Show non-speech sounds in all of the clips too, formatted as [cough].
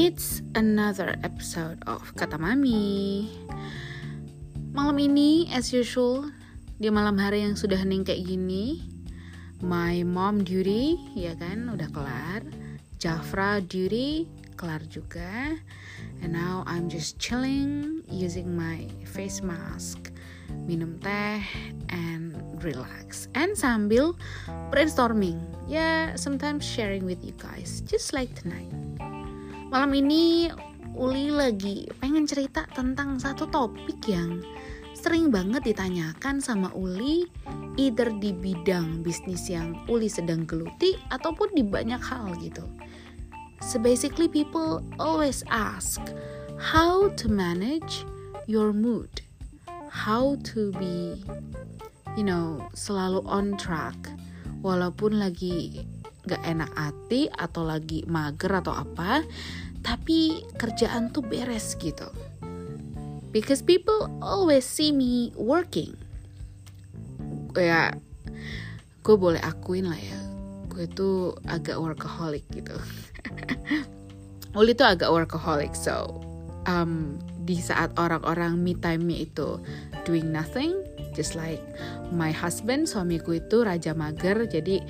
It's another episode of Kata Mami. Malam ini, as usual, di malam hari yang sudah hening kayak gini, my mom duty, ya kan, udah kelar. Jafra duty, kelar juga. And now I'm just chilling, using my face mask, minum teh, and relax. And sambil brainstorming, ya yeah, sometimes sharing with you guys, just like tonight. Malam ini Uli lagi pengen cerita tentang satu topik yang sering banget ditanyakan sama Uli either di bidang bisnis yang Uli sedang geluti ataupun di banyak hal gitu. So basically people always ask how to manage your mood. How to be you know selalu on track walaupun lagi gak enak hati atau lagi mager atau apa tapi kerjaan tuh beres gitu. Because people always see me working. Ya gue boleh akuin lah ya gue tuh agak workaholic gitu. [laughs] Uli tuh agak workaholic so um, di saat orang-orang me time-nya itu doing nothing just like my husband suamiku itu raja mager jadi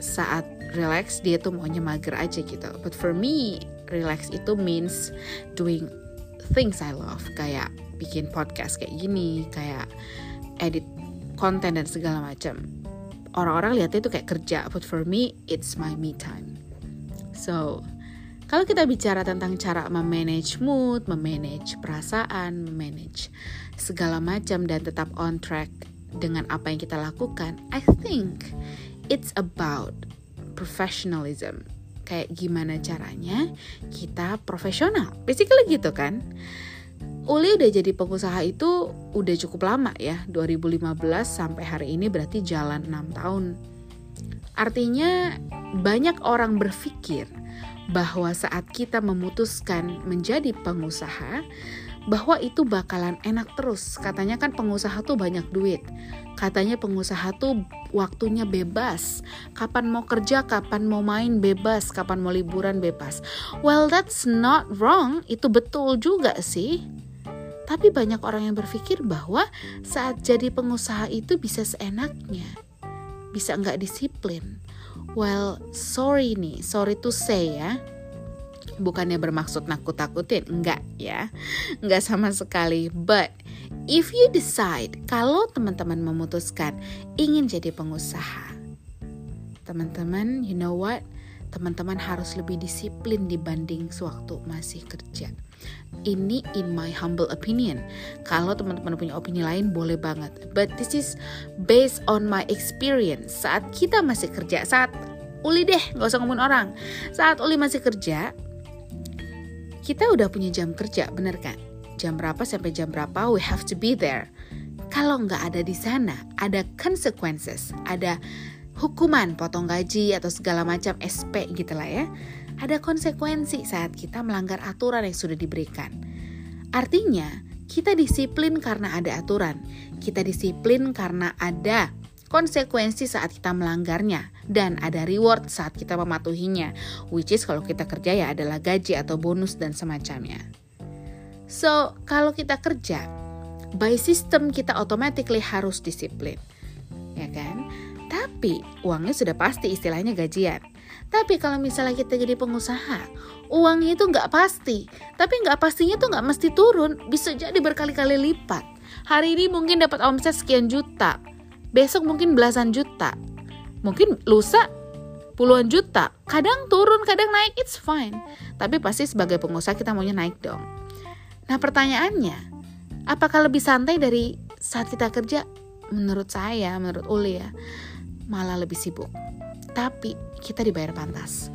saat relax dia tuh maunya mager aja gitu. But for me relax itu means doing things I love kayak bikin podcast kayak gini kayak edit konten dan segala macam. Orang-orang lihatnya itu kayak kerja but for me it's my me time. So kalau kita bicara tentang cara memanage mood, memanage perasaan, memanage segala macam dan tetap on track dengan apa yang kita lakukan, I think it's about professionalism. Kayak gimana caranya kita profesional. Basically gitu kan. Uli udah jadi pengusaha itu udah cukup lama ya, 2015 sampai hari ini berarti jalan 6 tahun. Artinya banyak orang berpikir bahwa saat kita memutuskan menjadi pengusaha, bahwa itu bakalan enak terus. Katanya kan pengusaha tuh banyak duit. Katanya pengusaha tuh waktunya bebas. Kapan mau kerja, kapan mau main bebas, kapan mau liburan bebas. Well, that's not wrong. Itu betul juga sih. Tapi banyak orang yang berpikir bahwa saat jadi pengusaha itu bisa seenaknya. Bisa nggak disiplin. Well, sorry nih, sorry to say ya bukannya bermaksud nakut-takutin, enggak ya, enggak sama sekali. But if you decide kalau teman-teman memutuskan ingin jadi pengusaha, teman-teman, you know what? Teman-teman harus lebih disiplin dibanding sewaktu masih kerja. Ini in my humble opinion. Kalau teman-teman punya opini lain boleh banget. But this is based on my experience. Saat kita masih kerja, saat Uli deh, gak usah ngomongin orang. Saat Uli masih kerja, kita udah punya jam kerja, bener kan? Jam berapa sampai jam berapa we have to be there. Kalau nggak ada di sana, ada consequences, ada hukuman, potong gaji atau segala macam SP gitu lah ya. Ada konsekuensi saat kita melanggar aturan yang sudah diberikan. Artinya, kita disiplin karena ada aturan. Kita disiplin karena ada konsekuensi saat kita melanggarnya dan ada reward saat kita mematuhinya which is kalau kita kerja ya adalah gaji atau bonus dan semacamnya so kalau kita kerja by system kita automatically harus disiplin ya kan tapi uangnya sudah pasti istilahnya gajian tapi kalau misalnya kita jadi pengusaha, uangnya itu nggak pasti. Tapi nggak pastinya tuh nggak mesti turun, bisa jadi berkali-kali lipat. Hari ini mungkin dapat omset sekian juta, besok mungkin belasan juta, mungkin lusa puluhan juta, kadang turun, kadang naik, it's fine. Tapi pasti sebagai pengusaha kita maunya naik dong. Nah pertanyaannya, apakah lebih santai dari saat kita kerja? Menurut saya, menurut Uli ya, malah lebih sibuk. Tapi kita dibayar pantas.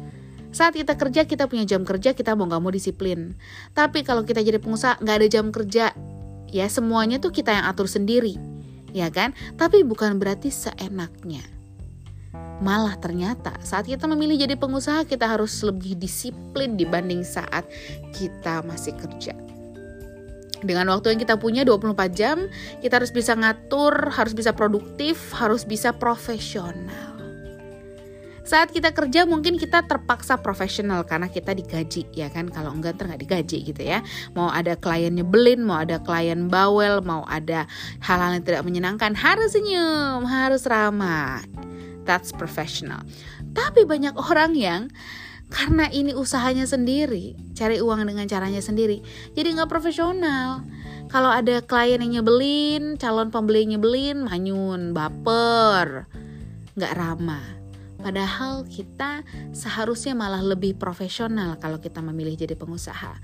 Saat kita kerja, kita punya jam kerja, kita mau gak mau disiplin. Tapi kalau kita jadi pengusaha, nggak ada jam kerja, ya semuanya tuh kita yang atur sendiri ya kan? Tapi bukan berarti seenaknya. Malah ternyata saat kita memilih jadi pengusaha kita harus lebih disiplin dibanding saat kita masih kerja. Dengan waktu yang kita punya 24 jam, kita harus bisa ngatur, harus bisa produktif, harus bisa profesional. Saat kita kerja mungkin kita terpaksa profesional karena kita digaji ya kan? Kalau enggak ntar nggak digaji gitu ya. Mau ada klien nyebelin mau ada klien bawel mau ada hal-hal yang tidak menyenangkan harus senyum harus ramah. That's professional. Tapi banyak orang yang karena ini usahanya sendiri cari uang dengan caranya sendiri jadi nggak profesional. Kalau ada klien yang nyebelin calon pembeli nyebelin manyun baper nggak ramah Padahal kita seharusnya malah lebih profesional kalau kita memilih jadi pengusaha.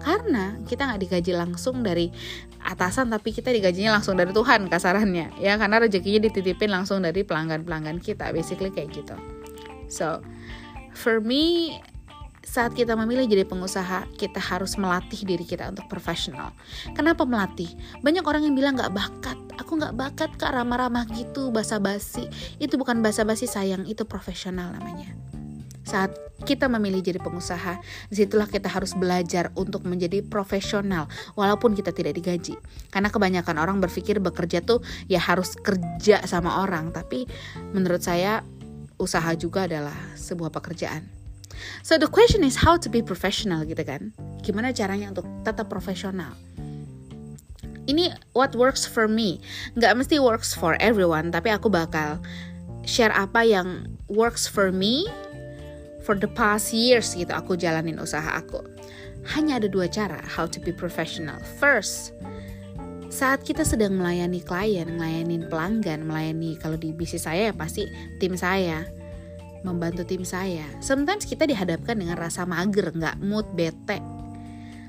Karena kita nggak digaji langsung dari atasan tapi kita digajinya langsung dari Tuhan kasarannya. Ya karena rezekinya dititipin langsung dari pelanggan-pelanggan kita. Basically kayak gitu. So, for me saat kita memilih jadi pengusaha, kita harus melatih diri kita untuk profesional. Kenapa melatih? Banyak orang yang bilang gak bakat. Aku gak bakat kak ramah-ramah gitu, basa-basi. Itu bukan basa-basi sayang, itu profesional namanya. Saat kita memilih jadi pengusaha, di situlah kita harus belajar untuk menjadi profesional, walaupun kita tidak digaji. Karena kebanyakan orang berpikir bekerja tuh ya harus kerja sama orang, tapi menurut saya usaha juga adalah sebuah pekerjaan So the question is how to be professional gitu kan? Gimana caranya untuk tetap profesional? Ini what works for me. Nggak mesti works for everyone, tapi aku bakal share apa yang works for me for the past years gitu aku jalanin usaha aku. Hanya ada dua cara how to be professional. First, saat kita sedang melayani klien, melayani pelanggan, melayani kalau di bisnis saya ya pasti tim saya membantu tim saya. Sometimes kita dihadapkan dengan rasa mager, nggak mood, bete,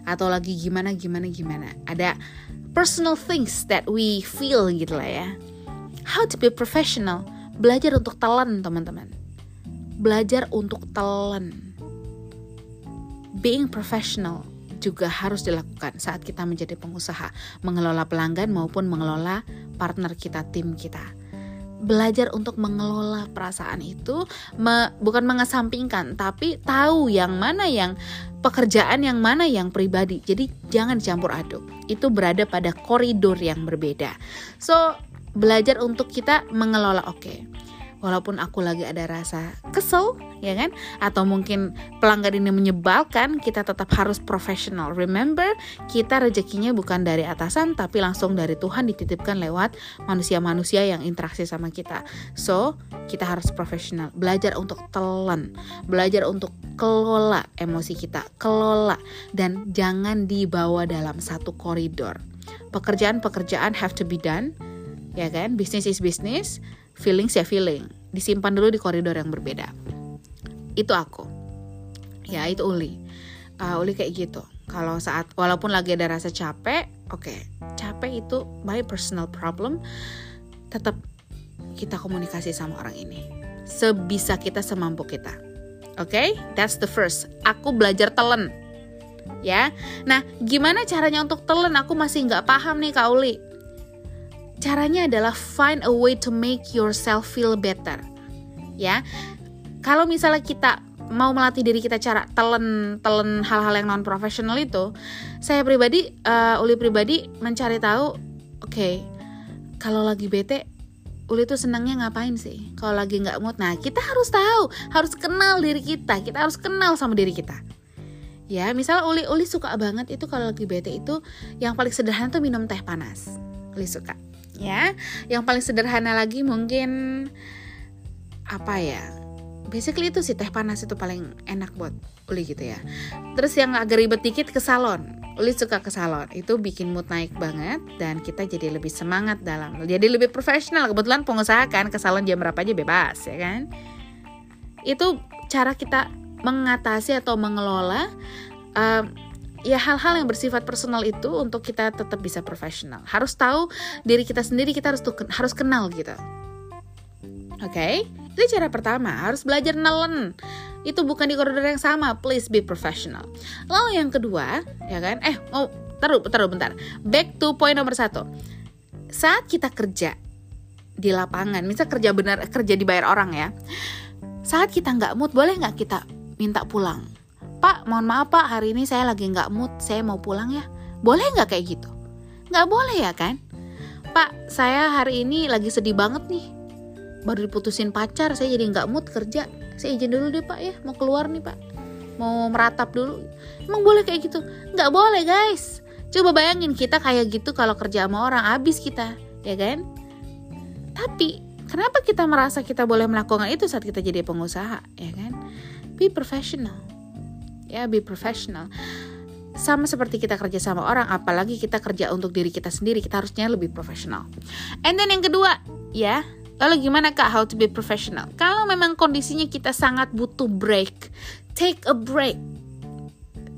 atau lagi gimana gimana gimana. Ada personal things that we feel gitu lah ya. How to be professional? Belajar untuk telan teman-teman. Belajar untuk telan. Being professional juga harus dilakukan saat kita menjadi pengusaha, mengelola pelanggan maupun mengelola partner kita, tim kita belajar untuk mengelola perasaan itu me, bukan mengesampingkan tapi tahu yang mana yang pekerjaan yang mana yang pribadi. Jadi jangan campur aduk. Itu berada pada koridor yang berbeda. So belajar untuk kita mengelola oke. okay, walaupun aku lagi ada rasa kesel ya kan? Atau mungkin pelanggan ini menyebalkan kita tetap harus profesional remember kita rezekinya bukan dari atasan tapi langsung dari Tuhan dititipkan lewat manusia-manusia yang interaksi sama kita. So kita harus profesional belajar untuk telan. Belajar untuk kelola emosi kita. Kelola. Dan jangan dibawa dalam satu koridor. Pekerjaan-pekerjaan have to be done ya kan? Business is business feelings ya feeling. Disimpan dulu di koridor yang berbeda. Itu aku. Ya itu Uli. Uh, Uli kayak gitu. Kalau saat walaupun lagi ada rasa capek oke. Okay, capek itu my personal problem. Tetap kita komunikasi sama orang ini. Sebisa kita semampu kita. Oke? Okay? that's the first. Aku belajar telan ya? Nah gimana caranya untuk telan aku masih nggak paham nih kak Uli Caranya adalah find a way to make yourself feel better. Ya. Kalau misalnya kita mau melatih diri kita cara telen telen hal-hal yang non profesional itu, saya pribadi uh, Uli pribadi mencari tahu, oke, okay, kalau lagi bete Uli tuh senangnya ngapain sih? Kalau lagi nggak mood, nah kita harus tahu, harus kenal diri kita, kita harus kenal sama diri kita. Ya, misalnya Uli Uli suka banget itu kalau lagi bete itu yang paling sederhana tuh minum teh panas. Uli suka ya yang paling sederhana lagi mungkin apa ya basically itu sih teh panas itu paling enak buat Uli gitu ya. Terus yang agak ribet dikit ke salon. Uli suka ke salon. Itu bikin mood naik banget dan kita jadi lebih semangat dalam jadi lebih profesional. Kebetulan pengusaha kan ke salon jam berapa aja bebas ya kan? Itu cara kita mengatasi atau mengelola uh, ya hal-hal yang bersifat personal itu untuk kita tetap bisa profesional. Harus tahu diri kita sendiri, kita harus tuh, harus kenal gitu. Oke, okay? itu cara pertama, harus belajar nelen. Itu bukan di koridor yang sama, please be professional. Lalu yang kedua, ya kan? Eh, mau taruh, taruh bentar. Back to point nomor satu. Saat kita kerja di lapangan, misal kerja benar, kerja dibayar orang ya. Saat kita nggak mood, boleh nggak kita minta pulang? Pak, mohon maaf Pak, hari ini saya lagi nggak mood, saya mau pulang ya. Boleh nggak kayak gitu? Nggak boleh ya kan? Pak, saya hari ini lagi sedih banget nih. Baru diputusin pacar, saya jadi nggak mood kerja. saya izin dulu deh pak ya. Mau keluar nih pak. Mau meratap dulu. Emang boleh kayak gitu? Nggak boleh guys. Coba bayangin kita kayak gitu kalau kerja sama orang habis kita. Ya kan? Tapi kenapa kita merasa kita boleh melakukan itu saat kita jadi pengusaha? Ya kan? Be professional ya be professional. Sama seperti kita kerja sama orang apalagi kita kerja untuk diri kita sendiri kita harusnya lebih profesional. And then yang kedua ya lalu gimana kak how to be professional? Kalau memang kondisinya kita sangat butuh break take a break.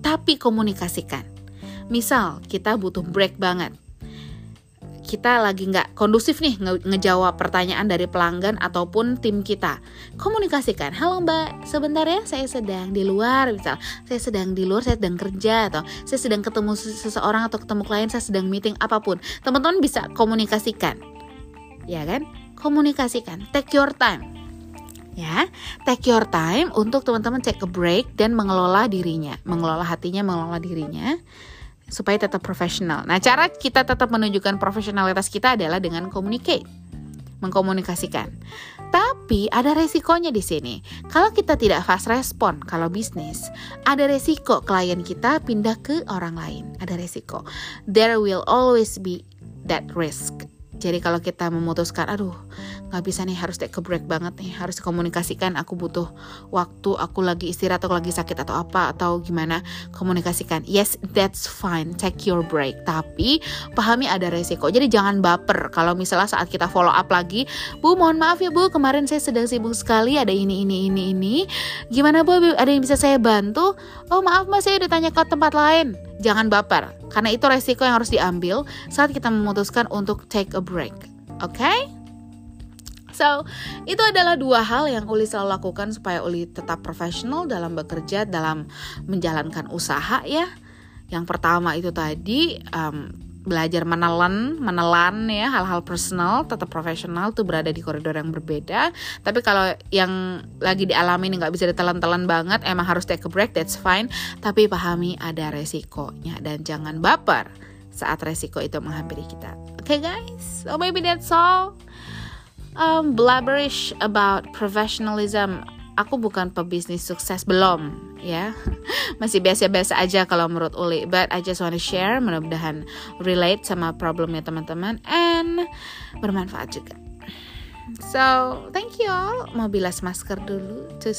Tapi komunikasikan. Misal kita butuh break banget kita lagi nggak kondusif nih nge ngejawab pertanyaan dari pelanggan ataupun tim kita. Komunikasikan, halo mbak, sebentar ya saya sedang di luar, misal saya sedang di luar, saya sedang kerja atau saya sedang ketemu seseorang atau ketemu klien, saya sedang meeting apa pun. Teman-teman bisa komunikasikan, ya kan? Komunikasikan, take your time. Ya, take your time untuk teman-teman take a break dan mengelola dirinya, mengelola hatinya, mengelola dirinya supaya tetap profesional. Nah, cara kita tetap menunjukkan profesionalitas kita adalah dengan communicate, mengkomunikasikan. Tapi ada resikonya di sini. Kalau kita tidak fast respon kalau bisnis, ada resiko klien kita pindah ke orang lain. Ada resiko. There will always be that risk. Jadi kalau kita memutuskan, aduh nggak bisa nih harus take a break banget nih, harus komunikasikan aku butuh waktu, aku lagi istirahat atau lagi sakit atau apa atau gimana, komunikasikan. Yes, that's fine, take your break. Tapi pahami ada resiko. Jadi jangan baper kalau misalnya saat kita follow up lagi, Bu mohon maaf ya Bu, kemarin saya sedang sibuk sekali, ada ini ini ini ini. Gimana Bu, ada yang bisa saya bantu? Oh maaf Mas, saya udah tanya ke tempat lain jangan baper karena itu resiko yang harus diambil saat kita memutuskan untuk take a break. Oke? Okay? So, itu adalah dua hal yang Uli selalu lakukan supaya Uli tetap profesional dalam bekerja, dalam menjalankan usaha ya. Yang pertama itu tadi um, belajar menelan, menelan ya hal-hal personal, tetap profesional tuh berada di koridor yang berbeda. Tapi kalau yang lagi dialami nggak bisa ditelan-telan banget, emang harus take a break, that's fine. Tapi pahami ada resikonya dan jangan baper saat resiko itu menghampiri kita. Oke okay, guys, so maybe that's all. Um, blabberish about professionalism aku bukan pebisnis sukses belum ya [laughs] masih biasa-biasa aja kalau menurut Uli but I just wanna share mudah-mudahan relate sama problemnya teman-teman and bermanfaat juga So, thank you all. Mau bilas masker dulu to,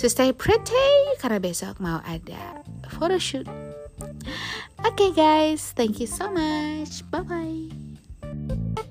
to stay pretty karena besok mau ada photoshoot. Oke okay, guys, thank you so much. Bye bye.